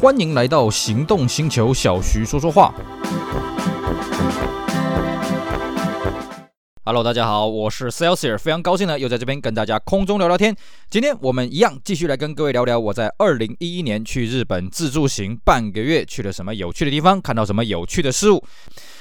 欢迎来到行动星球，小徐说说话。Hello，大家好，我是 Celsius，非常高兴呢，又在这边跟大家空中聊聊天。今天我们一样继续来跟各位聊聊我在二零一一年去日本自助行半个月，去了什么有趣的地方，看到什么有趣的事物。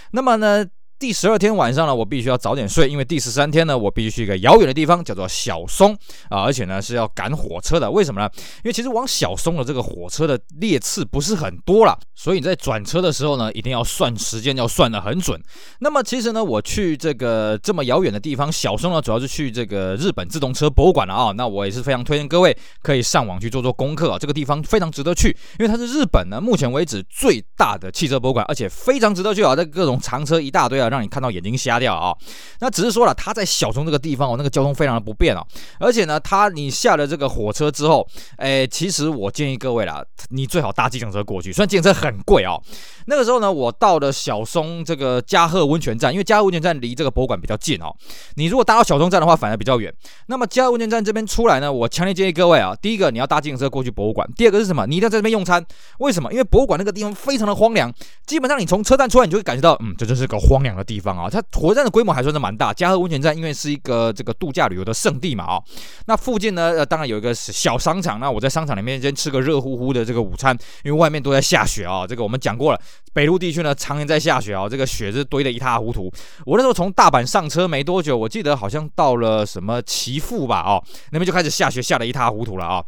那么呢，第十二天晚上呢，我必须要早点睡，因为第十三天呢，我必须去一个遥远的地方，叫做小松啊，而且呢是要赶火车的。为什么呢？因为其实往小松的这个火车的列次不是很多了，所以你在转车的时候呢，一定要算时间，要算得很准。那么其实呢，我去这个这么遥远的地方小松呢，主要是去这个日本自动车博物馆了啊。那我也是非常推荐各位可以上网去做做功课啊，这个地方非常值得去，因为它是日本呢目前为止最大的汽车博物馆，而且非常值得去啊，这各种长车一大堆啊。让你看到眼睛瞎掉啊！那只是说了，他在小松这个地方哦，那个交通非常的不便啊。而且呢，他你下了这个火车之后，哎，其实我建议各位啦，你最好搭计程车过去，虽然计程车很贵哦。那个时候呢，我到了小松这个加贺温泉站，因为加贺温泉站离这个博物馆比较近哦。你如果搭到小松站的话，反而比较远。那么加贺温泉站这边出来呢，我强烈建议各位啊，第一个你要搭计程车过去博物馆，第二个是什么？你一定要在这边用餐。为什么？因为博物馆那个地方非常的荒凉，基本上你从车站出来，你就会感觉到，嗯，这就是个荒凉的地方啊。它火车站的规模还算是蛮大，加贺温泉站因为是一个这个度假旅游的圣地嘛啊。那附近呢，呃，当然有一个小商场，那我在商场里面先吃个热乎乎的这个午餐，因为外面都在下雪啊。这个我们讲过了，北陆地区呢。常年在下雪啊，这个雪是堆得一塌糊涂。我那时候从大阪上车没多久，我记得好像到了什么岐阜吧，哦，那边就开始下雪，下得一塌糊涂了啊。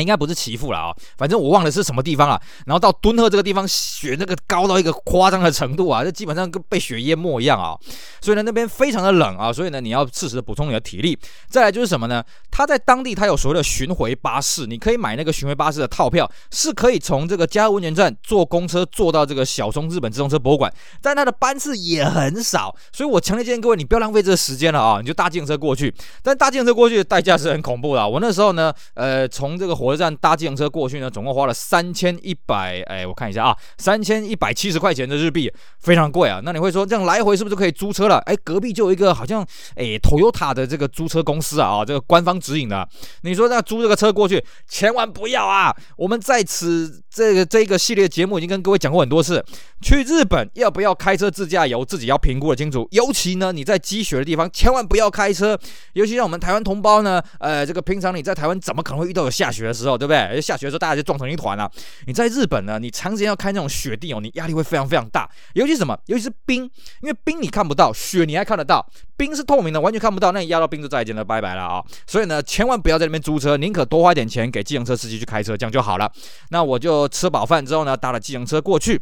应该不是岐阜了啊，反正我忘了是什么地方了。然后到敦贺这个地方，雪那个高到一个夸张的程度啊，这基本上跟被雪淹没一样啊。所以呢，那边非常的冷啊，所以呢，你要适时的补充你的体力。再来就是什么呢？它在当地它有所谓的巡回巴士，你可以买那个巡回巴士的套票，是可以从这个加贺温泉站坐公车坐到这个小松日本自动车博物馆，但它的班次也很少，所以我强烈建议各位，你不要浪费这个时间了啊，你就搭计程车过去。但搭计程车过去的代价是很恐怖的。我那时候呢，呃，从这个火火车站搭计程车过去呢，总共花了三千一百，哎，我看一下啊，三千一百七十块钱的日币，非常贵啊。那你会说，这样来回是不是就可以租车了？哎，隔壁就有一个好像，哎，Toyota 的这个租车公司啊，啊，这个官方指引的。你说那租这个车过去，千万不要啊！我们在此这个这个系列节目已经跟各位讲过很多次，去日本要不要开车自驾游，自己要评估的清楚。尤其呢，你在积雪的地方，千万不要开车。尤其像我们台湾同胞呢，呃，这个平常你在台湾怎么可能会遇到有下雪？时候对不对？下雪的时候大家就撞成一团了。你在日本呢，你长时间要开那种雪地哦，你压力会非常非常大。尤其什么？尤其是冰，因为冰你看不到，雪你还看得到。冰是透明的，完全看不到。那你压到冰就再见了，拜拜了啊！所以呢，千万不要在那边租车，宁可多花点钱给计程车司机去开车，这样就好了。那我就吃饱饭之后呢，搭了计程车过去。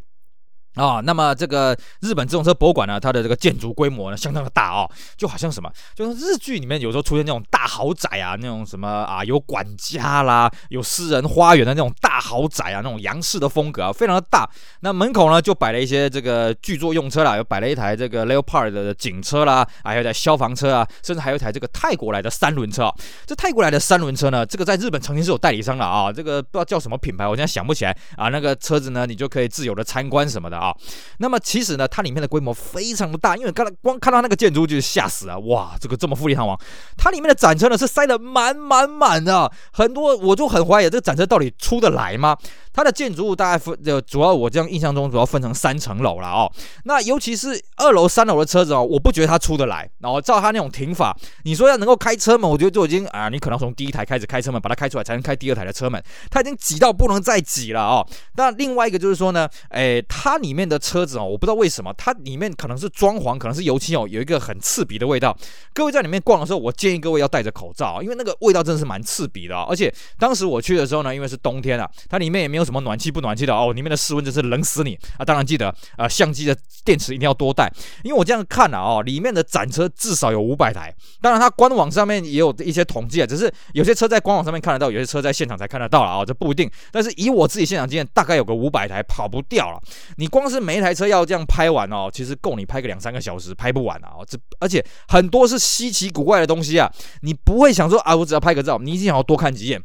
啊、那么这个日本自动车博物馆呢，它的这个建筑规模呢相当的大哦，就好像什么，就是日剧里面有时候出现那种大豪宅啊，那种什么啊，有管家啦，有私人花园的那种大豪宅啊，那种洋式的风格啊，非常的大。那门口呢就摆了一些这个剧作用车啦，有摆了一台这个 Leopard 的警车啦，还有一台消防车啊，甚至还有一台这个泰国来的三轮车啊。这泰国来的三轮车呢，这个在日本曾经是有代理商的啊，这个不知道叫什么品牌，我现在想不起来啊。那个车子呢，你就可以自由的参观什么的啊。啊那么其实呢，它里面的规模非常的大，因为刚才光看到那个建筑就吓死了，哇，这个这么富丽堂皇，它里面的展车呢是塞得满满满的，很多我就很怀疑这个展车到底出得来吗？它的建筑物大概分，呃，主要我这样印象中主要分成三层楼了哦。那尤其是二楼、三楼的车子哦，我不觉得它出得来。然后照它那种停法，你说要能够开车门，我觉得就已经啊，你可能从第一台开始开车门，把它开出来才能开第二台的车门，它已经挤到不能再挤了哦。那另外一个就是说呢，诶，它里里面的车子哦，我不知道为什么它里面可能是装潢，可能是油漆哦，有一个很刺鼻的味道。各位在里面逛的时候，我建议各位要戴着口罩，因为那个味道真的是蛮刺鼻的。而且当时我去的时候呢，因为是冬天啊，它里面也没有。什么暖气不暖气的哦？里面的室温真是冷死你啊！当然记得啊、相机的电池一定要多带，因为我这样看了哦，里面的展车至少有五百台。当然，它官网上面也有一些统计啊，只是有些车在官网上面看得到，有些车在现场才看得到了啊、哦，这不一定。但是以我自己现场经验，大概有个五百台跑不掉了。你光是每一台车要这样拍完哦，其实够你拍个两三个小时，拍不完啊！这而且很多是稀奇古怪的东西啊，你不会想说啊，我只要拍个照，你一定想要多看几眼。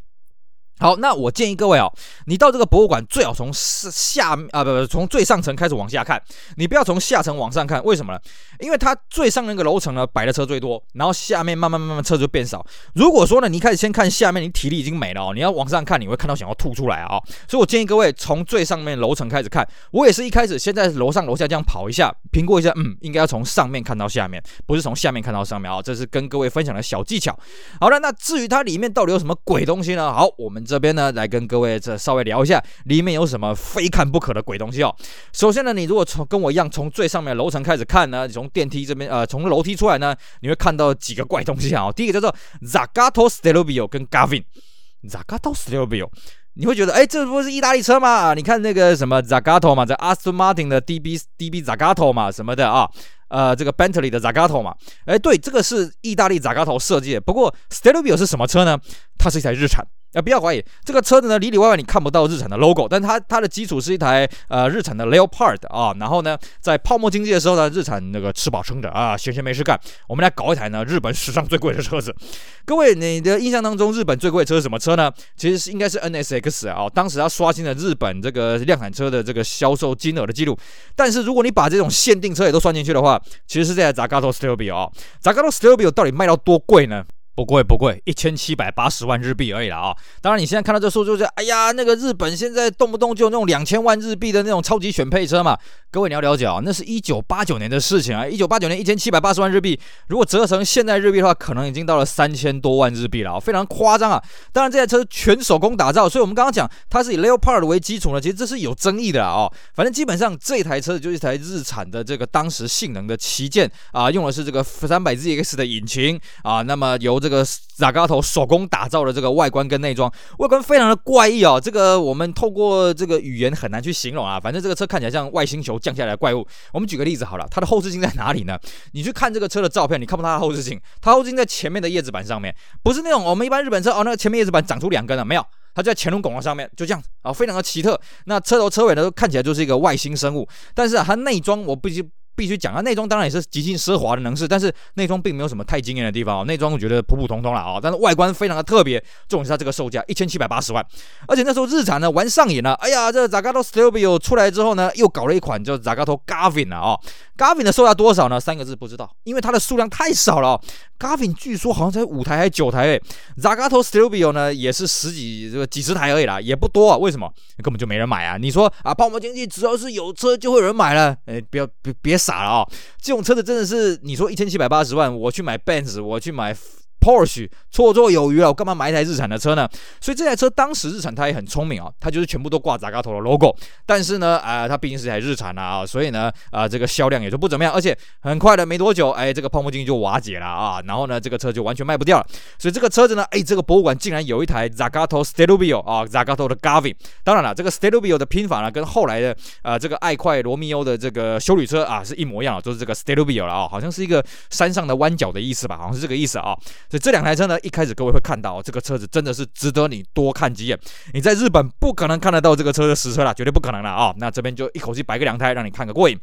好，那我建议各位哦，你到这个博物馆最好从下啊不不从最上层开始往下看，你不要从下层往上看，为什么呢？因为它最上那个楼层呢摆的车最多，然后下面慢慢慢慢车就变少。如果说呢，你开始先看下面，你体力已经没了哦，你要往上看，你会看到想要吐出来啊、哦。所以我建议各位从最上面楼层开始看。我也是一开始先在楼上楼下这样跑一下，评估一下，嗯，应该要从上面看到下面，不是从下面看到上面啊、哦。这是跟各位分享的小技巧。好了，那至于它里面到底有什么鬼东西呢？好，我们。这边呢，来跟各位这稍微聊一下，里面有什么非看不可的鬼东西哦。首先呢，你如果从跟我一样从最上面楼层开始看呢，你从电梯这边呃，从楼梯出来呢，你会看到几个怪东西啊、第一个叫做 Zagato Stelvio 跟 Gavin。Zagato Stelvio，你会觉得哎，这不是意大利车吗？你看那个什么 Zagato 嘛，这 Aston Martin 的 DB DB Zagato 嘛，什么的啊，呃，这个 Bentley 的 Zagato 嘛，哎，对，这个是意大利 Zagato 设计的。不过 Stelvio 是什么车呢？它是一台日产。啊，不要怀疑，这个车子呢，里里外外你看不到日产的 logo，但它它的基础是一台呃日产的 Leopard 啊，然后呢，在泡沫经济的时候呢，日产那个吃饱撑着啊，闲闲没事干，我们来搞一台呢日本史上最贵的车子。各位，你的印象当中日本最贵的车是什么车呢？其实是应该是 NSX 啊，当时它刷新了日本这个量产车的这个销售金额的记录。但是如果你把这种限定车也都算进去的话，其实是这台 Zagato Stelvio 啊，Zagato Stelvio 到底卖到多贵呢？不贵不贵，一千七百八十万日币而已啦啊！当然，你现在看到这数字就是，哎呀，那个日本现在动不动就那种两千万日币的那种超级选配车嘛。各位你要了解啊，那是一九八九年的事情啊，一九八九年一千七百八十万日币，如果折成现在日币的话，可能已经到了三千多万日币了啊，非常夸张啊！当然，这台车全手工打造，所以我们刚刚讲它是以 Leopard 为基础呢，其实这是有争议的啊。反正基本上这台车就是一台日产的这个当时性能的旗舰啊，用的是这个三百 ZX 的引擎啊，那么由这 Zagato 手工打造的这个外观跟内装，外观非常的怪异啊，这个我们透过这个语言很难去形容啊。反正这个车看起来像外星球。降下来的怪物，我们举个例子好了，它的后视镜在哪里呢？你去看这个车的照片，你看不到它的后视镜，它后视镜在前面的叶子板上面，不是那种我们一般日本车哦，那个前面叶子板长出两根了没有？它就在前轮拱的上面，就这样啊，非常的奇特。那车头车尾呢，都看起来就是一个外星生物，但是啊，它内装我必须。必须讲啊，内装当然也是极尽奢华的能事，但是内装并没有什么太惊艳的地方哦。内装我觉得普普通通了啊，但是外观非常的特别。重点是它这个售价一千七百八十万，而且那时候日产呢玩上瘾了。哎呀，这 Zagato Stelvio 出来之后呢，又搞了一款叫 Zagato Gavin 了啊。，Gavin 的售价多少呢？三个字不知道，因为它的数量太少了。Garvin 据说好像才五台还是九台诶。Zagato Studio 呢也是十几这个几十台而已啦，也不多啊。为什么？根本就没人买啊。你说啊，泡沫经济只要是有车就会有人买了，哎，不要别别傻了啊。这种车子真的是，你说一千七百八十万，我去买 Benz，我去买。Porsche 绰绰有余了，我干嘛买一台日产的车呢？所以这台车当时日产它也很聪明啊，它就是全部都挂 Zagato 的 logo。但是呢，啊、呃，它毕竟是台日产啊，所以呢，啊、这个销量也就不怎么样。而且很快的，没多久，哎，这个泡沫经济就瓦解了啊。然后呢，这个车就完全卖不掉了。所以这个车子呢，哎，这个博物馆竟然有一台 Zagato Stelvio 啊，Zagato 的 gavin。当然了，这个 Stelvio 的拼法呢，跟后来的、呃、这个爱快罗密欧的这个修旅车啊是一模一样的，就是这个 Stelvio 了啊，好像是一个山上的弯角的意思吧，好像是这个意思啊。所以这两台车呢，一开始各位会看到这个车子真的是值得你多看几眼。你在日本不可能看得到这个车的实车了，绝对不可能了啊！那这边就一口气摆个两台，让你看个过瘾。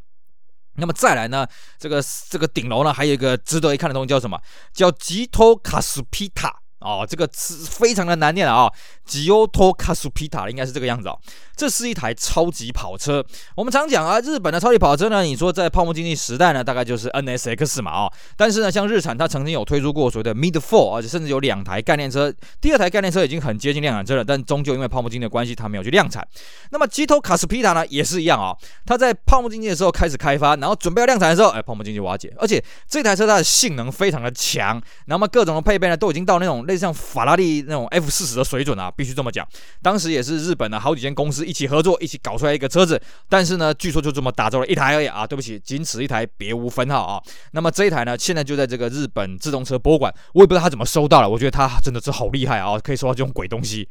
那么再来呢，这个这个顶楼呢，还有一个值得一看的东西，叫什么？叫吉托卡斯皮塔哦，这个词非常的难念啊。吉欧托卡斯皮塔应该是这个样子哦，这是一台超级跑车。我们常讲啊，日本的超级跑车呢，你说在泡沫经济时代呢，大概就是 NSX 嘛啊、哦。但是呢，像日产，它曾经有推出过所谓的 Mid Four，而且甚至有两台概念车。第二台概念车已经很接近量产车了，但终究因为泡沫经济的关系，它没有去量产。那么吉托卡斯皮塔呢，也是一样啊、哦，它在泡沫经济的时候开始开发，然后准备要量产的时候，哎，泡沫经济瓦解。而且这台车它的性能非常的强，那么各种的配备呢，都已经到那种类似像法拉利那种 F 四十的水准啊。必须这么讲，当时也是日本的好几间公司一起合作，一起搞出来一个车子，但是呢，据说就这么打造了一台而已啊，对不起，仅此一台，别无分号啊。那么这一台呢，现在就在这个日本自动车博物馆，我也不知道他怎么收到了，我觉得他真的是好厉害啊，可以收到这种鬼东西。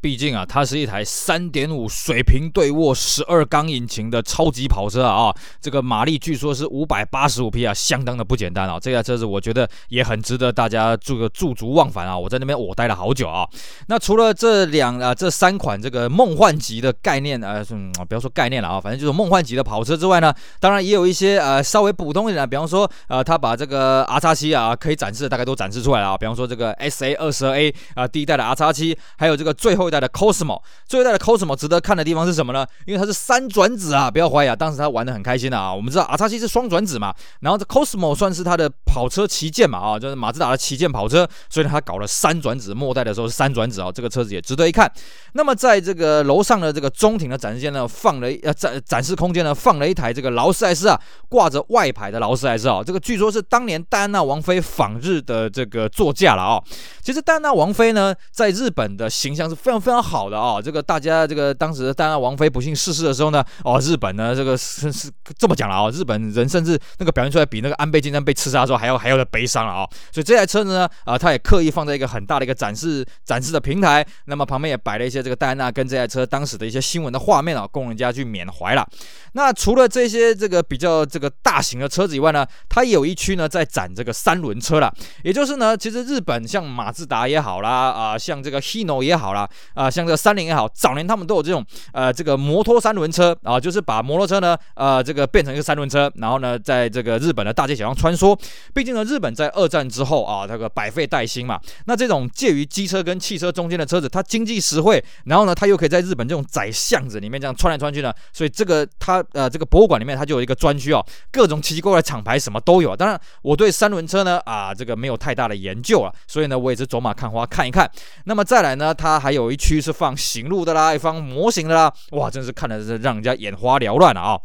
毕竟啊，它是一台三点五水平对卧十二缸引擎的超级跑车啊！这个马力据说是五百八十五匹啊，相当的不简单啊！这台车子我觉得也很值得大家这个驻足忘返啊！我在那边我待了好久啊。那除了这两啊这三款这个梦幻级的概念啊，嗯，不要说概念了啊，反正就是梦幻级的跑车之外呢，当然也有一些呃稍微普通一点的，比方说呃，他把这个 R 叉七啊可以展示的大概都展示出来了啊，比方说这个 SA 二十二 A 啊第一代的 R 叉七，还有这个最后。后一代的 Cosmo，最后一代的 Cosmo 值得看的地方是什么呢？因为它是三转子啊，不要怀疑啊，当时他玩的很开心的啊。我们知道 RX-7 是双转子嘛，然后这 Cosmo 算是他的跑车旗舰嘛啊，就是马自达的旗舰跑车，所以呢他搞了三转子，末代的时候是三转子啊，这个车子也值得一看。那么在这个楼上的这个中庭的展示间呢，放了呃展展示空间呢，放了一台这个劳斯莱斯啊，挂着外牌的劳斯莱斯啊，这个据说是当年戴安娜王妃访日的这个座驾了啊。其实戴安娜王妃呢，在日本的形象是非常非常好的啊。这个大家这个当时戴安娜王妃不幸逝世的时候呢，哦，日本呢这个是是这么讲了啊，日本人甚至那个表现出来比那个安倍晋三被刺杀的时候还要还要的悲伤了啊。所以这台车子呢，啊，它也刻意放在一个很大的一个展示展示的平台，那么旁边也摆了一些这个戴安娜跟这台车当时的一些新闻的画面啊，供人家去缅怀了。那除了这些这个比较这个大型的车子以外呢，它也有一区呢在展这个三轮车了，也就是呢，其实日本像马自达也好啦，啊、像这个 Hino 也好啦，啊、像这个三菱也好，早年他们都有这种呃这个摩托三轮车啊、就是把摩托车呢呃这个变成一个三轮车，然后呢在这个日本的大街小巷穿梭。毕竟呢，日本在二战之后啊，这个百废待兴嘛，那这种介于机车跟汽车中间的车子，它经济实惠，然后呢，它又可以在日本这种窄巷子里面这样穿来穿去呢，所以这个它呃这个博物馆里面它就有一个专区哦，各种奇奇怪怪的厂牌什么都有。当然，我对三轮车呢啊这个没有太大的研究啊，所以呢我也是走马看花看一看。那么再来呢，它还有一区区是放行路的啦，一放模型的啦，哇，真是看的是让人家眼花缭乱了啊。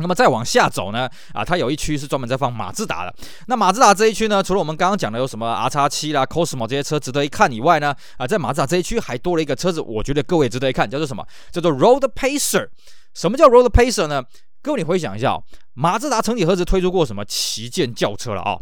那么再往下走呢，啊，它有一区是专门在放马自达的。那马自达这一区呢，除了我们刚刚讲的有什么 RX-7 啦、Cosmo 这些车值得一看以外呢，啊，在马自达这一区还多了一个车子，我觉得各位值得一看，叫做什么？叫做 Road Pacer。什么叫 Road Pacer 呢？各位你回想一下，马自达曾几何时推出过什么旗舰轿车了啊、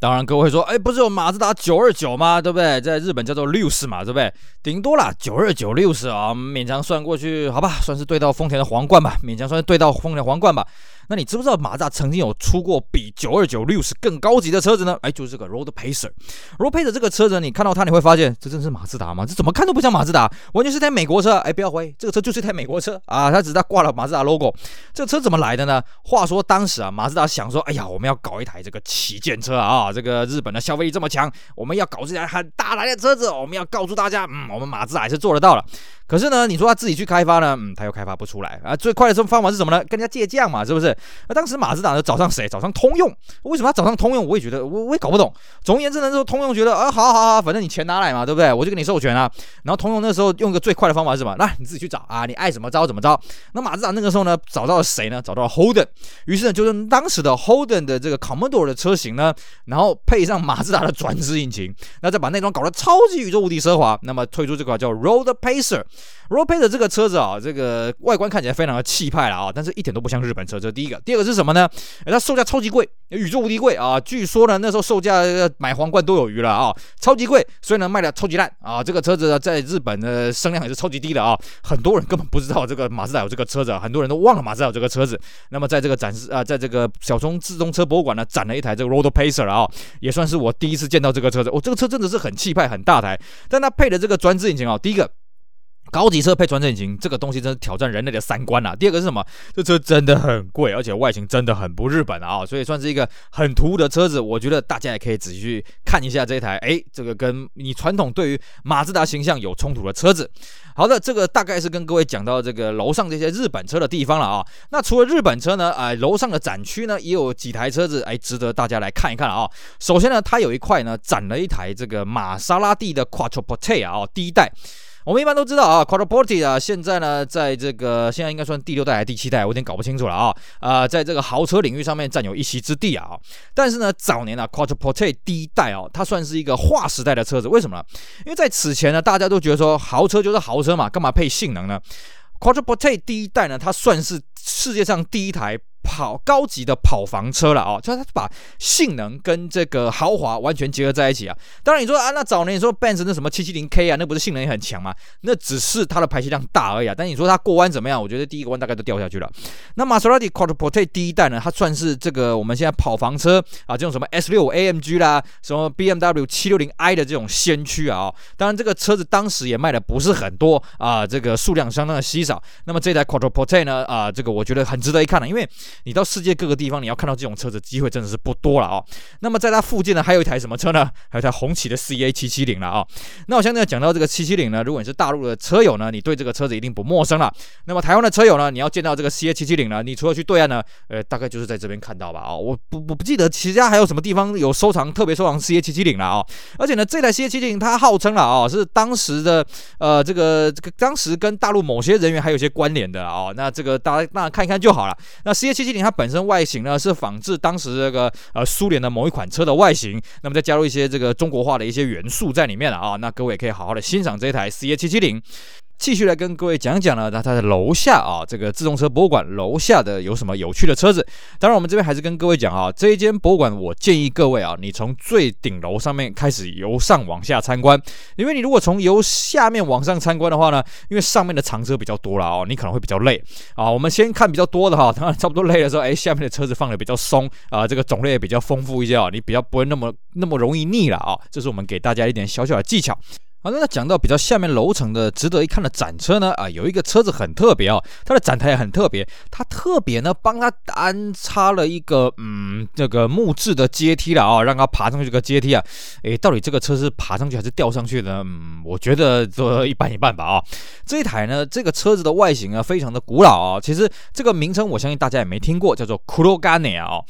当然，各位会说，哎，不是有马自达九二九吗？对不对？在日本叫做六四嘛，对不对？顶多啦，九二九六四啊，勉强算过去，好吧，算是对到丰田的皇冠吧，勉强算是对到丰田皇冠吧。那你知不知道马自达曾经有出过比九二九六十更高级的车子呢？哎，就是这个 Road Pacer。Road Pacer 这个车子，你看到它，你会发现这真是马自达吗？这怎么看都不像马自达，完全是台美国车。哎，不要怀疑，这个车就是一台美国车啊，它只是它挂了马自达 logo。这个车怎么来的呢？话说当时啊，马自达想说，哎呀，我们要搞一台这个旗舰车啊，这个日本的消费力这么强，我们要搞这台很大台的车子，我们要告诉大家，嗯，我们马自达还是做得到了。可是呢，你说他自己去开发呢，嗯，他又开发不出来啊。最快的这种方法是什么呢？跟人家借将嘛，是不是？那当时马自达呢找上谁？找上通用。为什么他找上通用？我也觉得，我我也搞不懂。总而言之呢，说通用觉得啊，好好好，反正你钱拿来嘛，对不对？我就给你授权啊。然后通用那时候用一个最快的方法是什么？那你自己去找啊，你爱怎么着怎么着。那马自达那个时候呢，找到了谁呢？找到了 Holden。于是呢，就用当时的 Holden 的这个 Commodore 的车型呢，然后配上马自达的转子引擎，那再把内装搞得超级宇宙无敌奢华，那么推出这款叫 Road Pacer。Road Pacer 这个车子啊，这个外观看起来非常的气派了啊，但是一点都不像日本车。这是第一个，第二个是什么呢？哎，它售价超级贵，宇宙无敌贵啊！据说呢，那时候售价买皇冠都有余了啊，超级贵，所以呢卖的超级烂啊。这个车子呢，在日本的声量也是超级低的啊，很多人根本不知道这个马自达有这个车子，很多人都忘了马自达有这个车子。那么在这个展示啊，在这个小松自动车博物馆呢，展了一台这个 Road Pacer 啊，也算是我第一次见到这个车子。哦，这个车真的是很气派，很大台，但它配的这个转子引擎啊，第一个。高级车配转子引擎，这个东西真是挑战人类的三观啊！第二个是什么？这车真的很贵，而且外形真的很不日本啊！所以算是一个很突兀的车子。我觉得大家也可以仔细去看一下这一台，哎，这个跟你传统对于马自达形象有冲突的车子。好的，这个大概是跟各位讲到这个楼上这些日本车的地方了啊。那除了日本车呢，哎，楼上的展区呢也有几台车子，哎，值得大家来看一看啊。首先呢，它有一块呢展了一台这个玛莎拉蒂的 Quattroporte 啊，第一代。我们一般都知道啊，Quattroporte 啊，现在呢，在这个现在应该算第六代还是第七代，我有点搞不清楚了啊。啊、在这个豪车领域上面占有一席之地啊。但是呢，早年啊，Quattroporte 第一代啊，它算是一个划时代的车子。为什么呢？因为在此前呢，大家都觉得说豪车就是豪车嘛，干嘛配性能呢？Quattroporte 第一代呢，它算是世界上第一台。跑高级的跑房车了啊，就是它把性能跟这个豪华完全结合在一起啊。当然你说啊，那早年你说 Benz 那什么 770K 啊，那不是性能也很强吗？那只是它的排气量大而已啊。但你说它过弯怎么样？我觉得第一个弯大概都掉下去了。那玛莎拉蒂 Quattroporte 第一代呢，它算是这个我们现在跑房车啊，这种什么 S65 AMG 啦，什么 BMW 760i 的这种先驱啊。当然这个车子当时也卖的不是很多啊，这个数量相当的稀少。那么这台 Quattroporte 呢啊，这个我觉得很值得一看的，因为你到世界各个地方，你要看到这种车子机会真的是不多了哦。那么在它附近呢，还有一台什么车呢？还有一台红旗的 CA 七七零了啊。那我现在讲到这个七七零呢，如果你是大陆的车友呢，你对这个车子一定不陌生了。那么台湾的车友呢，你要见到这个 CA 七七零呢，你除了去对岸呢，呃，大概就是在这边看到吧啊。我不我不记得其他还有什么地方有收藏特别收藏 CA 七七零了啊。而且呢，这台 CA 七七零它号称了啊，是当时的呃这个这个当时跟大陆某些人员还有些关联的啊。那这个大家那看一看就好了。那 CA 七七零它本身外形呢是仿制当时这个呃苏联的某一款车的外形，那么再加入一些这个中国化的一些元素在里面了啊。那各位可以好好的欣赏这一台 CA 七七零。继续来跟各位讲讲呢，那它的楼下啊，这个自动车博物馆楼下的有什么有趣的车子？当然，我们这边还是跟各位讲啊，这一间博物馆，我建议各位啊，你从最顶楼上面开始由上往下参观，因为你如果从由下面往上参观的话呢，因为上面的长车比较多了哦，你可能会比较累啊。我们先看比较多的哈，当然差不多累的时候，哎，下面的车子放的比较松啊，这个种类也比较丰富一些啊，你比较不会那么那么容易腻了啊。这是我们给大家一点小小的技巧。好，那讲到比较下面楼层的值得一看的展车呢，啊，有一个车子很特别哦，它的展台也很特别，它特别呢帮它安插了一个嗯这个木质的阶梯了啊，让它爬上去这个阶梯啊，诶，到底这个车是爬上去还是吊上去的呢？嗯，我觉得这一半一半吧啊。这一台呢，这个车子的外形啊非常的古老啊，其实这个名称我相信大家也没听过，叫做 Kurogane 啊。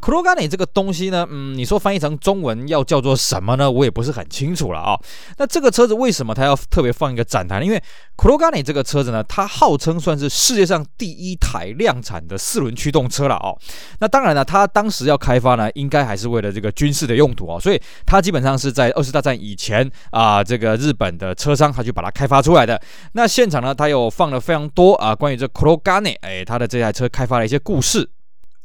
Kurogane 这个东西呢，嗯，你说翻译成中文要叫做什么呢？我也不是很清楚了啊。那这个车子为什么它要特别放一个展台呢？因为 Kurogane 这个车子呢，它号称算是世界上第一台量产的四轮驱动车了哦。那当然了，它当时要开发呢，应该还是为了这个军事的用途哦。所以它基本上是在二次大战以前啊，这个日本的车商他就把它开发出来的。那现场呢，它有放了非常多啊，关于这 Kurogane 哎，它的这台车开发的一些故事。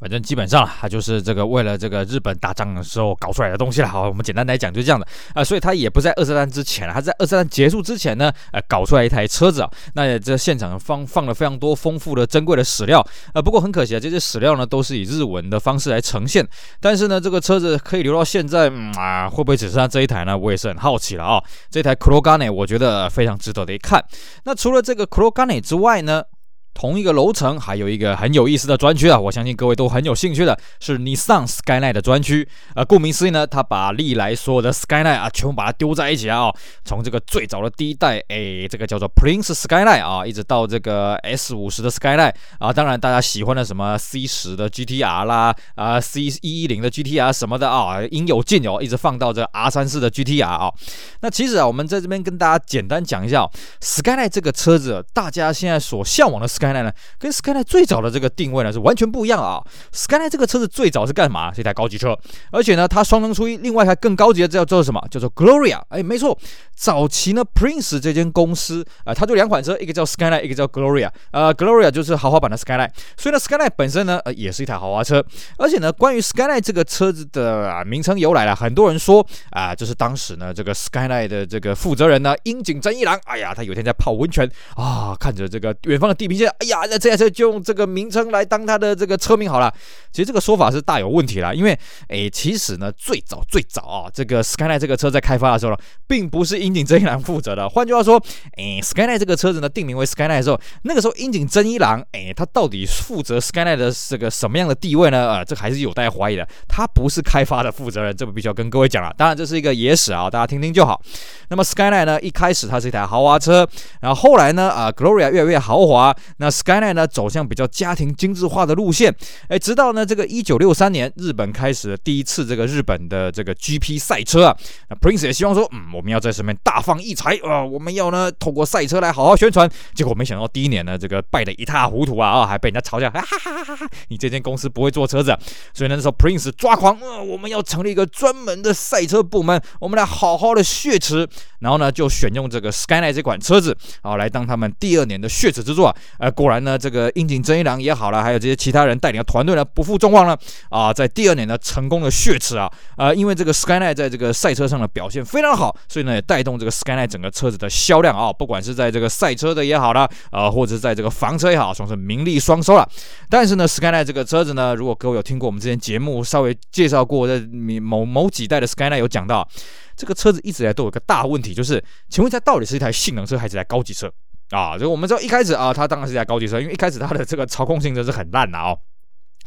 反正基本上它就是这个为了这个日本打仗的时候搞出来的东西了。好，我们简单来讲就这样的啊，所以它也不在二战之前，它在二战结束之前呢，呃，搞出来一台车子啊。那这现场放放了非常多丰富的珍贵的史料，呃，不过很可惜啊，这些史料呢都是以日文的方式来呈现。但是呢，这个车子可以留到现在，啊，会不会只剩下这一台呢？我也是很好奇了啊。这台 Kurogane 我觉得非常值得的一看。那除了这个 Kurogane 之外呢？同一个楼层还有一个很有意思的专区啊，我相信各位都很有兴趣的，是 Nissan Skyline 的专区。呃，顾名思义呢，它把历来所有的 Skyline 啊，全部把它丢在一起啊、哦。从这个最早的第一代，哎，这个叫做 Prince Skyline 啊，一直到这个 S 五十的 Skyline 啊，当然大家喜欢的什么 C 十的 GTR 啦，啊 C 一一零的 GTR 什么的啊，应有尽有，一直放到这 R 三四的 GTR 啊。那其实啊，我们在这边跟大家简单讲一下、哦、Skyline 这个车子，大家现在所向往的 Skyline。呢，跟 Skyline 最早的这个定位呢是完全不一样啊。Skyline 这个车子最早是干嘛？是一台高级车，而且呢，它双灯出一，另外一台更高级的叫做什么？叫做 Gloria。哎，没错，早期呢，Prince 这间公司啊，它就两款车，一个叫 Skyline，一个叫 Gloria。呃，Gloria 就是豪华版的 Skyline，所以呢，Skyline 本身呢，呃，也是一台豪华车。而且呢，关于 Skyline 这个车子的啊名称由来了，很多人说啊，就是当时呢，这个 Skyline 的这个负责人呢，樱井真一郎，哎呀，他有天在泡温泉啊，看着这个远方的地平线。哎呀，那这台车就用这个名称来当它的这个车名好了。其实这个说法是大有问题啦，因为诶，其实呢，最早最早啊，这个 Skyline 这个车在开发的时候呢，并不是樱井真一郎负责的。换句话说，诶，Skyline 这个车子呢，定名为 Skyline 的时候，那个时候樱井真一郎，诶，他到底负责 Skyline 的这个什么样的地位呢？啊，这还是有待怀疑的。他不是开发的负责人，这个必须要跟各位讲了。当然，这是一个野史啊，大家听听就好。那么 Skyline 呢，一开始它是一台豪华车，然后后来呢，啊，Gloria 越来越豪华，那 Skyline 呢走向比较家庭精致化的路线，哎，直到呢这个一九六三年，日本开始了第一次这个日本的这个 GP 赛车啊，那 Prince 也希望说，嗯，我们要在上面大放异彩啊，我们要呢透过赛车来好好宣传。结果没想到第一年呢，这个败得一塌糊涂啊，啊，还被人家嘲笑，哈哈哈哈哈，你这间公司不会做车子。所以呢那时候 Prince 抓狂，嗯，我们要成立一个专门的赛车部门，我们来好好的血池，然后呢就选用这个 Skyline 这款车子啊来当他们第二年的血池之作。呃，果然呢这个樱井真一郎也好了，还有这些其他人带领的团队呢，不负众望了啊，在第二年呢，成功的血池啊，啊，因为这个 Skyline 在这个赛车上的表现非常好，所以呢，也带动这个 Skyline 整个车子的销量啊，不管是在这个赛车的也好了，啊，或者是在这个房车也好，算是名利双收了。但是呢，Skyline 这个车子呢，如果各位有听过我们之前节目稍微介绍过的某某几代的 Skyline 有讲到，这个车子一直以来都有一个大问题，就是，请问它到底是一台性能车还是一台高级车？啊，就我们知道一开始啊，它当然是一台高级车，因为一开始它的这个操控性真是很烂的哦。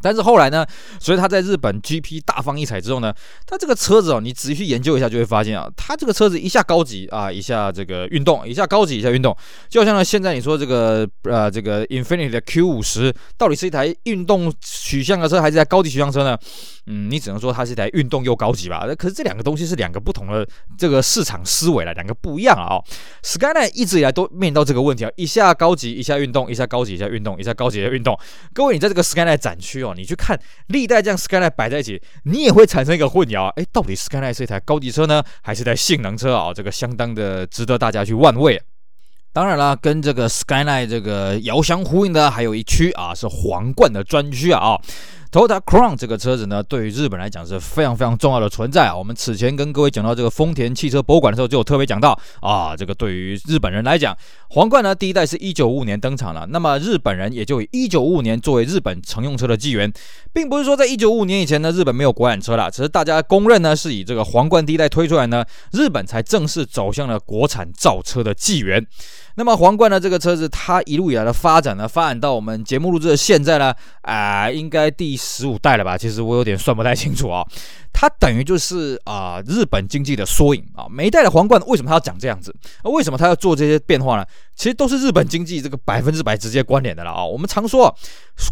但是后来呢，所以他在日本 GP 大放异彩之后呢，他这个车子哦，你仔细去研究一下就会发现啊，他这个车子一下高级啊，一下这个运动，一下高级，一下运动，就像呢现在你说这个呃这个 Infiniti 的 Q 五十到底是一台运动取向的车还是台高级取向车呢？嗯，你只能说它是一台运动又高级吧。可是这两个东西是两个不同的这个市场思维了，两个不一样啊、Skyline 一直以来都面临到这个问题啊，一下高级，一下运动，一下高级，一下运动，一下高级，一下运动。各位，你在这个 Skyline 展区哦。你去看历代这样 Skyline 摆在一起，你也会产生一个混淆，哎，到底 Skyline 是一台高级车呢，还是台性能车啊？这个相当的值得大家去玩味。当然了，跟这个 Skyline 这个遥相呼应的还有一区啊，是皇冠的专区啊。Toyota Crown 这个车子呢，对于日本来讲是非常非常重要的存在啊。我们此前跟各位讲到这个丰田汽车博物馆的时候，就有特别讲到啊，这个对于日本人来讲，皇冠呢第一代是一九五五年登场了，那么日本人也就以一九五五年作为日本乘用车的纪元，并不是说在一九五五年以前呢，日本没有国产车了，只是大家公认呢是以这个皇冠第一代推出来呢，日本才正式走向了国产造车的纪元。那么皇冠呢这个车子，它一路以来的发展呢，发展到我们节目录制的现在呢，啊、应该第十五代了吧？其实我有点算不太清楚啊。它等于就是啊、日本经济的缩影啊。每一代的皇冠为什么它要长这样子？为什么它要做这些变化呢？其实都是日本经济这个百分之百直接关联的了啊。我们常说啊，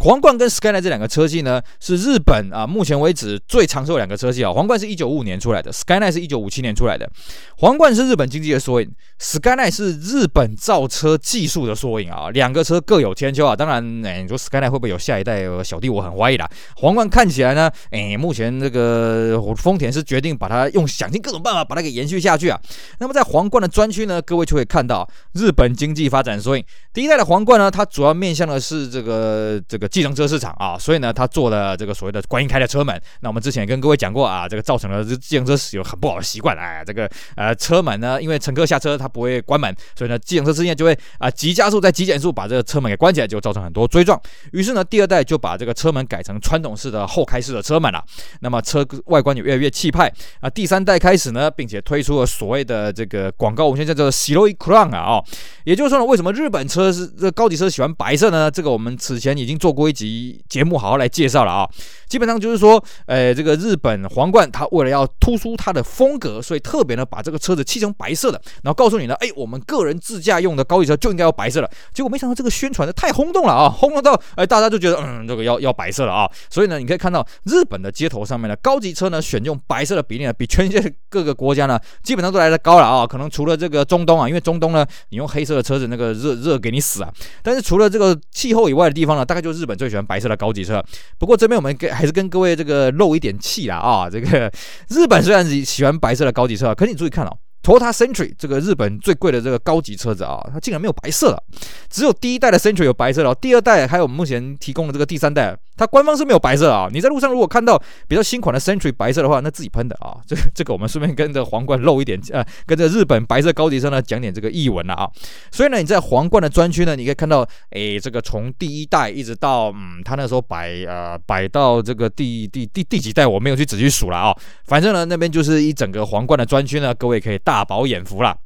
皇冠跟 Skyline 这两个车系呢，是日本啊目前为止最长寿两个车系啊。皇冠是一九五五年出来的，Skyline 是一九五七年出来的。皇冠是日本经济的缩影，Skyline 是日本造车技术的缩影啊。两个车各有千秋啊。当然，哎，你说 Skyline 会不会有下一代？小弟我很怀疑啦。皇冠看起来呢，哎，目前这个丰田是决定把它用想尽各种办法把它给延续下去啊。那么在皇冠的专区呢，各位就会看到日本经济发展所以。第一代的皇冠呢，它主要面向的是这个这个计程车市场啊，所以呢，它做了这个所谓的观音开的车门。那我们之前跟各位讲过啊，这个造成了这计程车是有很不好的习惯，哎，这个呃车门呢，因为乘客下车它不会关门，所以呢，计程车之间就会啊急加速再急减速把这个车门给关起来，就造成很多追撞。于是呢，第二代就把这个车门改成传统式的后开式的车门了。那么车外观也越来越气派啊。第三代开始呢，并且推出了所谓的这个广告文宣叫做 Shiroi Crown 啊，哦，也就是说呢，为什么日本车是这高级车喜欢白色呢？这个我们此前已经做过一集节目，好好来介绍了啊。基本上就是说，呃，这个日本皇冠它为了要突出它的风格，所以特别呢把这个车子漆成白色的，然后告诉你呢，哎，我们个人自驾用的高级车就应该要白色了。结果没想到这个宣传的太轰动了啊，轰动到哎大家就觉得嗯这个要要白色了啊。所以呢，你可以看到日本的街头上面的，高级车呢选用白色的比例呢，比全世界各个国家呢基本上都来的高了啊。可能除了这个中东啊，因为中东呢你用黑色的车子那个热热给你死啊。但是除了这个气候以外的地方呢，大概就是日本最喜欢白色的高级车。不过这边我们给还是跟各位这个漏一点气了啊，这个日本虽然喜欢白色的高级车，可是你注意看哦。Toyota Century 这个日本最贵的这个高级车子啊，它竟然没有白色了，只有第一代的 Century 有白色了，第二代还有我们目前提供的这个第三代，它官方是没有白色的啊。你在路上如果看到比较新款的 Century 白色的话，那自己喷的啊。这个这个我们顺便跟这个皇冠漏一点，呃，跟这个日本白色高级车呢讲点这个译文了啊。所以呢，你在皇冠的专区呢，你可以看到，哎，这个从第一代一直到嗯，它那时候摆呃摆到这个第第第第几代，我没有去仔细数了啊。反正呢，那边就是一整个皇冠的专区呢，各位可以大。大饱眼福了。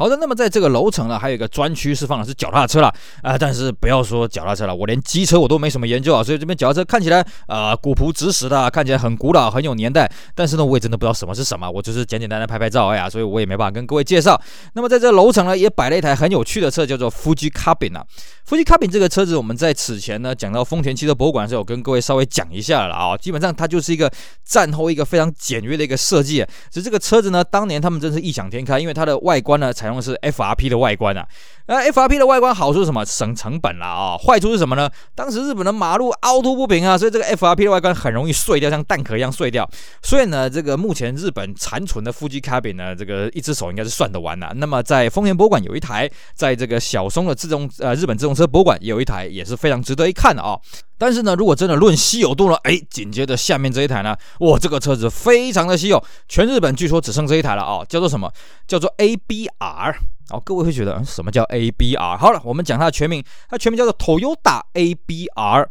好的，那么在这个楼层呢，还有一个专区是放的是脚踏车了啊、但是不要说脚踏车了，我连机车我都没什么研究啊，所以这边脚踏车看起来啊、古朴直实的，看起来很古老，很有年代，但是呢，我也真的不知道什么是什么，我就是简简单单拍拍照哎呀，所以我也没办法跟各位介绍。那么在这楼层呢，也摆了一台很有趣的车，叫做 Fuji Cabin 啊。Fuji Cabin 这个车子，我们在此前呢讲到丰田汽车博物馆的时候，跟各位稍微讲一下了啊，基本上它就是一个战后一个非常简约的一个设计，所以这个车子呢，当年他们真是异想天开，因为它的外观呢采用的是 FRP。的外观啊，那 FRP 的外观好处是什么？省成本啦啊，坏处是什么呢？当时日本的马路凹凸不平啊，所以这个 FRP 的外观很容易碎掉，像蛋壳一样碎掉。所以呢，这个目前日本残存的 Fuji Cabin 呢，这个一只手应该是算得完的。那么在丰田博物馆有一台，在这个小松的自动呃日本自动车博物馆也有一台，也是非常值得一看的啊。但是呢，如果真的论稀有度呢，哎，紧接着下面这一台呢，哇，这个车子非常的稀有，全日本据说只剩这一台了啊，叫做什么？叫做 ABR。好，各位会觉得，什么叫 ABR？好了，我们讲它的全名，它全名叫做 Toyota ABR。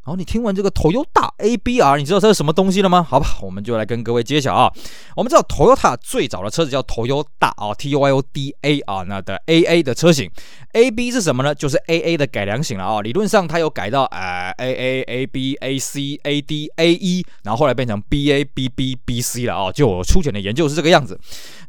好，你听完这个 Toyota ABR，你知道这是什么东西了吗？好吧，我们就来跟各位揭晓啊。我们知道 Toyota 最早的车子叫 Toyota 啊，T O Y O D A 啊，那的 AA 的车型，AB 是什么呢？就是 AA 的改良型了啊。理论上它有改到呃 AA、AB、AC、AD、AE，然后后来变成 BA、BB、BC 了啊。就我粗浅的研究是这个样子。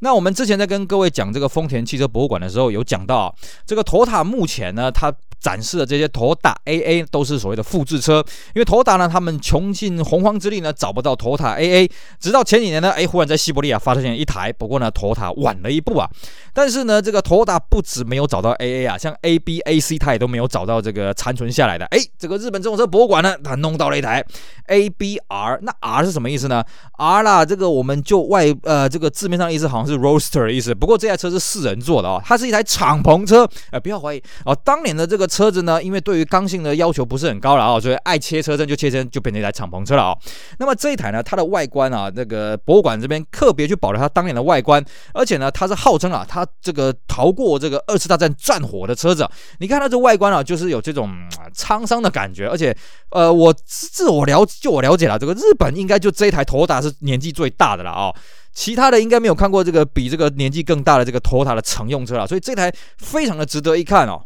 那我们之前在跟各位讲这个丰田汽车博物馆的时候，有讲到这个托塔目前呢，它展示的这些托塔 A A 都是所谓的复制车，因为托塔呢，他们穷尽洪荒之力呢，找不到托塔 A A，直到前几年呢，哎，忽然在西伯利亚发现一台，不过呢托塔晚了一步啊。但是呢，这个 Toyota 不止没有找到 AA 啊，像 AB、AC 它也都没有找到这个残存下来的。哎，这个日本自动车博物馆呢，它弄到了一台 ABR，那 R 是什么意思呢？R 啦，这个我们就外呃这个字面上的意思好像是 roaster 的意思，不过这台车是四人座的哦，它是一台敞篷车，呃，不要怀疑哦，当年的这个。车子呢，因为对于刚性的要求不是很高了啊，所以爱切车身就切身，就变成一台敞篷车了啊。那么这一台呢，它的外观啊，那个博物馆这边特别去保留它当年的外观，而且呢，它是号称啊，它这个逃过这个二次大战战火的车子。你看它这外观啊，就是有这种沧桑的感觉，而且呃，我自我了就我了解了，这个日本应该就这一台 Toyota 是年纪最大的了啊，其他的应该没有看过这个比这个年纪更大的这个 Toyota 的乘用车了，所以这台非常的值得一看哦。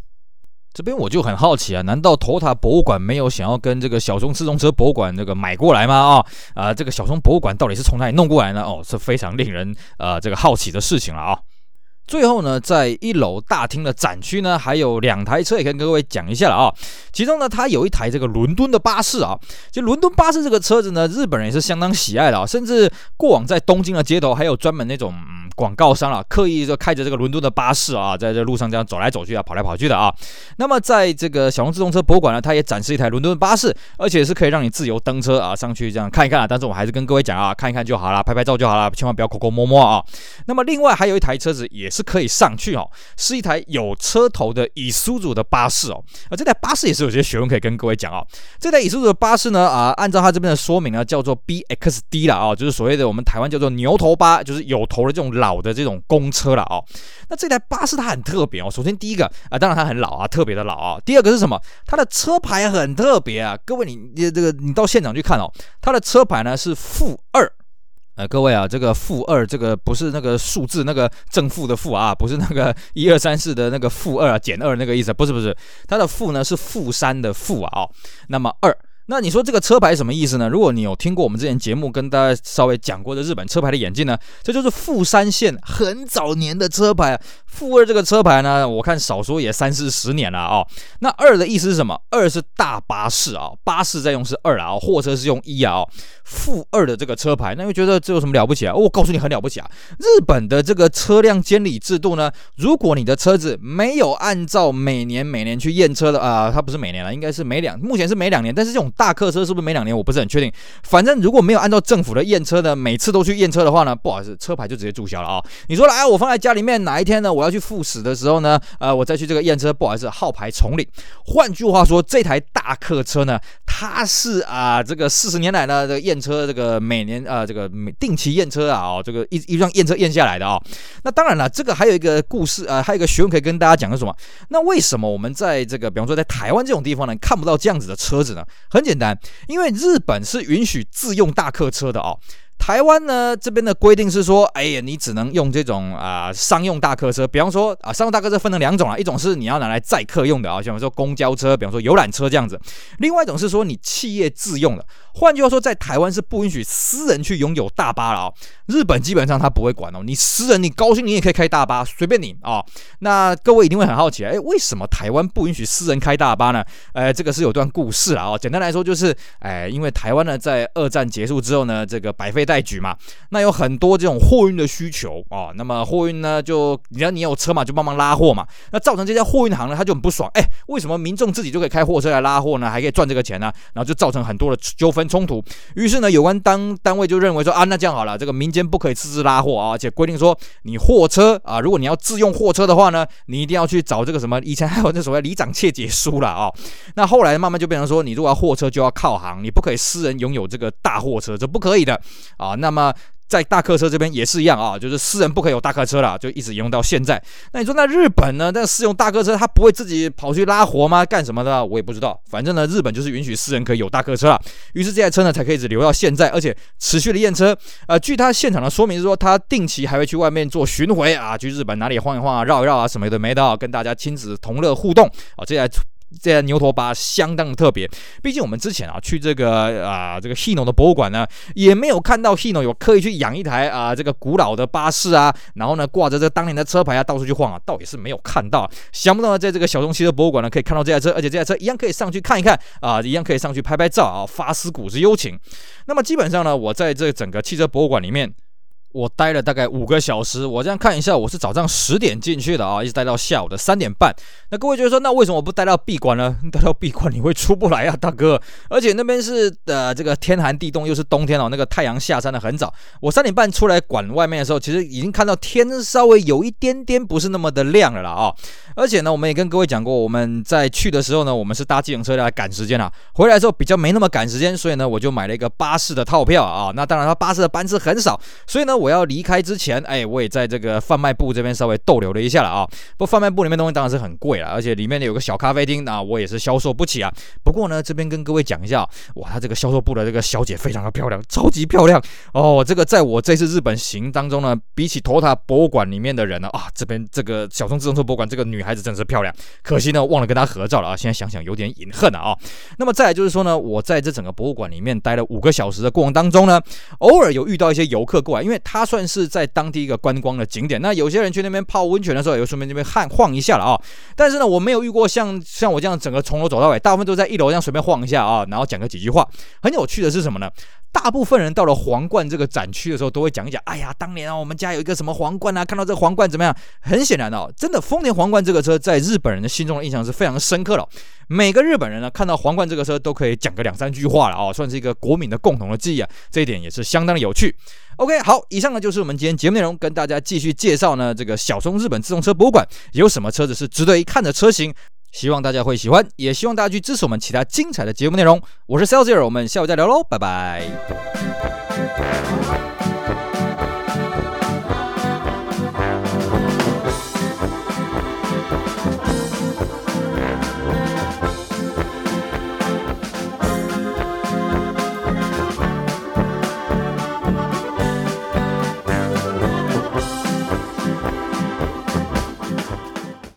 这边我就很好奇啊，难道 Toyota 博物馆没有想要跟这个小松自动车博物馆这个买过来吗？啊、啊，这个小松博物馆到底是从哪里弄过来呢？哦，是非常令人呃这个好奇的事情了啊、最后呢，在一楼大厅的展区呢，还有两台车也跟各位讲一下了啊、其中呢，它有一台这个伦敦的巴士啊，就伦敦巴士这个车子呢，日本人也是相当喜爱的啊，甚至过往在东京的街头还有专门那种。广告商啊，刻意就开着这个伦敦的巴士啊，在这路上这样走来走去啊，跑来跑去的啊。那么在这个小龙自动车博物馆呢，它也展示一台伦敦巴士，而且是可以让你自由登车啊，上去这样看一看啊。但是我还是跟各位讲啊，看一看就好了，拍拍照就好了，千万不要抠抠摸摸啊。那么另外还有一台车子也是可以上去哦，是一台有车头的乙苏组的巴士哦。而，这台巴士也是有些学问可以跟各位讲哦。这台乙苏组的巴士呢，啊，按照它这边的说明呢，叫做 BXD 了啊，就是所谓的我们台湾叫做牛头巴，就是有头的这种老的这种公车了哦，那这台巴士它很特别哦。首先第一个啊，当然它很老啊，特别的老啊。第二个是什么？它的车牌很特别啊。各位你你这个你到现场去看哦，它的车牌呢是负二。呃，各位啊，这个负二这个不是那个数字那个正负的负啊，不是那个 一二三四的那个负二啊，减二那个意思，不是不是，它的负呢是负三的负啊。那么二。那你说这个车牌什么意思呢？如果你有听过我们之前节目跟大家稍微讲过的日本车牌的演进呢，这就是富山县很早年的车牌。负二这个车牌呢，我看少说也三四十年了啊、那二的意思是什么？二是大巴士啊、巴士在用是二啊，货车是用一啊。负二的这个车牌，那又觉得这有什么了不起啊？我告诉你很了不起啊！日本的这个车辆监理制度呢，如果你的车子没有按照每年每年去验车的啊、它不是每年了，应该是每两，目前是每两年，但是这种大客车是不是每两年？我不是很确定。反正如果没有按照政府的验车的，每次都去验车的话呢，不好意思，车牌就直接注销了啊、你说了，哎，我放在家里面，哪一天呢？我要去复驶的时候呢，呃，我再去这个验车，不好意思，号牌重领。换句话说，这台大客车呢，它是啊、这个四十年来呢，这个验车这个每年啊、呃，这个每定期验车啊，哦，这个一一辆验车验下来的啊、那当然了，这个还有一个故事啊、呃，还有一个学问可以跟大家讲，是什么？那为什么我们在这个，比方说在台湾这种地方呢，看不到这样子的车子呢？很很简单，因为日本是允许自用大客车的哦。台湾呢，这边的规定是说，哎呀，你只能用这种啊、商用大客车，比方说啊，商用大客车分成两种啊，一种是你要拿来载客用的啊，像说公交车，比方说游览车这样子；另外一种是说你企业自用的。换句话说，在台湾是不允许私人去拥有大巴了啊、哦。日本基本上他不会管哦，你私人你高兴你也可以开大巴，随便你啊、哦。那各位一定会很好奇，哎，为什么台湾不允许私人开大巴呢？呃，这个是有段故事啊。哦。简单来说就是，哎，因为台湾呢在二战结束之后呢，这个百废代举嘛，那有很多这种货运的需求啊、那么货运呢就，你要你有车嘛，就帮忙拉货嘛。那造成这家货运行呢他就很不爽，哎，为什么民众自己就可以开货车来拉货呢？还可以赚这个钱呢？然后就造成很多的纠纷。冲突，于是呢，有关当单位就认为说啊，那这样好了，这个民间不可以私自拉货啊，而且规定说，你货车啊，如果你要自用货车的话呢，你一定要去找这个什么，以前还有那所谓里长切结书了啊。那后来慢慢就变成说，你如果要货车就要靠行，你不可以私人拥有这个大货车，这不可以的啊。那么。在大客车这边也是一样啊，就是私人不可以有大客车了，就一直沿用到现在。那你说那日本呢？那私用大客车，他不会自己跑去拉活吗？干什么的？我也不知道。反正呢，日本就是允许私人可以有大客车了。于是这台车呢，才可以一直留到现在，而且持续的验车。呃，据他现场的说明是说，他定期还会去外面做巡回啊，去日本哪里晃一晃啊，绕一绕啊，什么的没的，跟大家亲子同乐互动啊。这台。这牛头巴相当的特别，毕竟我们之前啊去这个啊这个 Hino 的博物馆呢，也没有看到 Hino 有刻意去养一台啊这个古老的巴士啊，然后呢挂着这当年的车牌啊到处去晃啊，倒也是没有看到。想不到呢，在这个小众汽车博物馆呢可以看到这台车，而且这台车一样可以上去看一看啊，一样可以上去拍拍照啊，发思古之幽情。那么基本上呢，我在这整个汽车博物馆里面。我待了大概五个小时，我这样看一下，我是早上十点进去的啊，一直待到下午的三点半。那各位觉得说，那为什么我不待到闭馆呢？待到闭馆你会出不来啊，大哥！而且那边是呃这个天寒地冻，又是冬天哦，那个太阳下山的很早。我三点半出来馆外面的时候，其实已经看到天稍微有一点点不是那么的亮了啦啊。而且呢，我们也跟各位讲过，我们在去的时候呢，我们是搭计程车来赶时间啊。回来之后比较没那么赶时间，所以呢，我就买了一个巴士的套票啊。那当然，它巴士的班次很少，所以呢。我要离开之前，哎，我也在这个贩卖部这边稍微逗留了一下了啊。不贩卖部里面东西当然是很贵了，而且里面有个小咖啡厅啊，我也是消受不起啊。不过呢，这边跟各位讲一下，哇，他这个销售部的这个小姐非常的漂亮，超级漂亮哦。这个在我这次日本行当中呢，比起托塔博物馆里面的人呢，啊，这边这个小松自动车博物馆这个女孩子真是漂亮。可惜呢，忘了跟她合照了啊。现在想想有点隐恨了啊。那么再来就是说呢，我在这整个博物馆里面待了五个小时的过程当中呢，偶尔有遇到一些游客过来，因为它算是在。当地一个观光的景点，那有些人去那边泡温泉的时候，也会顺便这边看晃一下了啊。但是呢，我没有遇过像像我这样整个从头走到尾，大部分都在一楼这样随便晃一下啊，然后讲个几句话。很有趣的是什么呢？大部分人到了皇冠这个展区的时候，都会讲一讲，哎呀，当年啊，我们家有一个什么皇冠啊，看到这个皇冠怎么样？很显然哦，真的丰田皇冠这个车在日本人的心中的印象是非常深刻的。每个日本人呢，看到皇冠这个车都可以讲个两三句话了啊，算是一个国民的共同的记忆啊，这一点也是相当的有趣。OK，好，以上呢就是我们今天节目内容，跟大家继续介绍呢这个小松日本自动车博物馆有什么车子是值得一看的车型。希望大家会喜欢，也希望大家去支持我们其他精彩的节目内容。我是 s a l e s i e r 我们下午再聊喽，拜拜。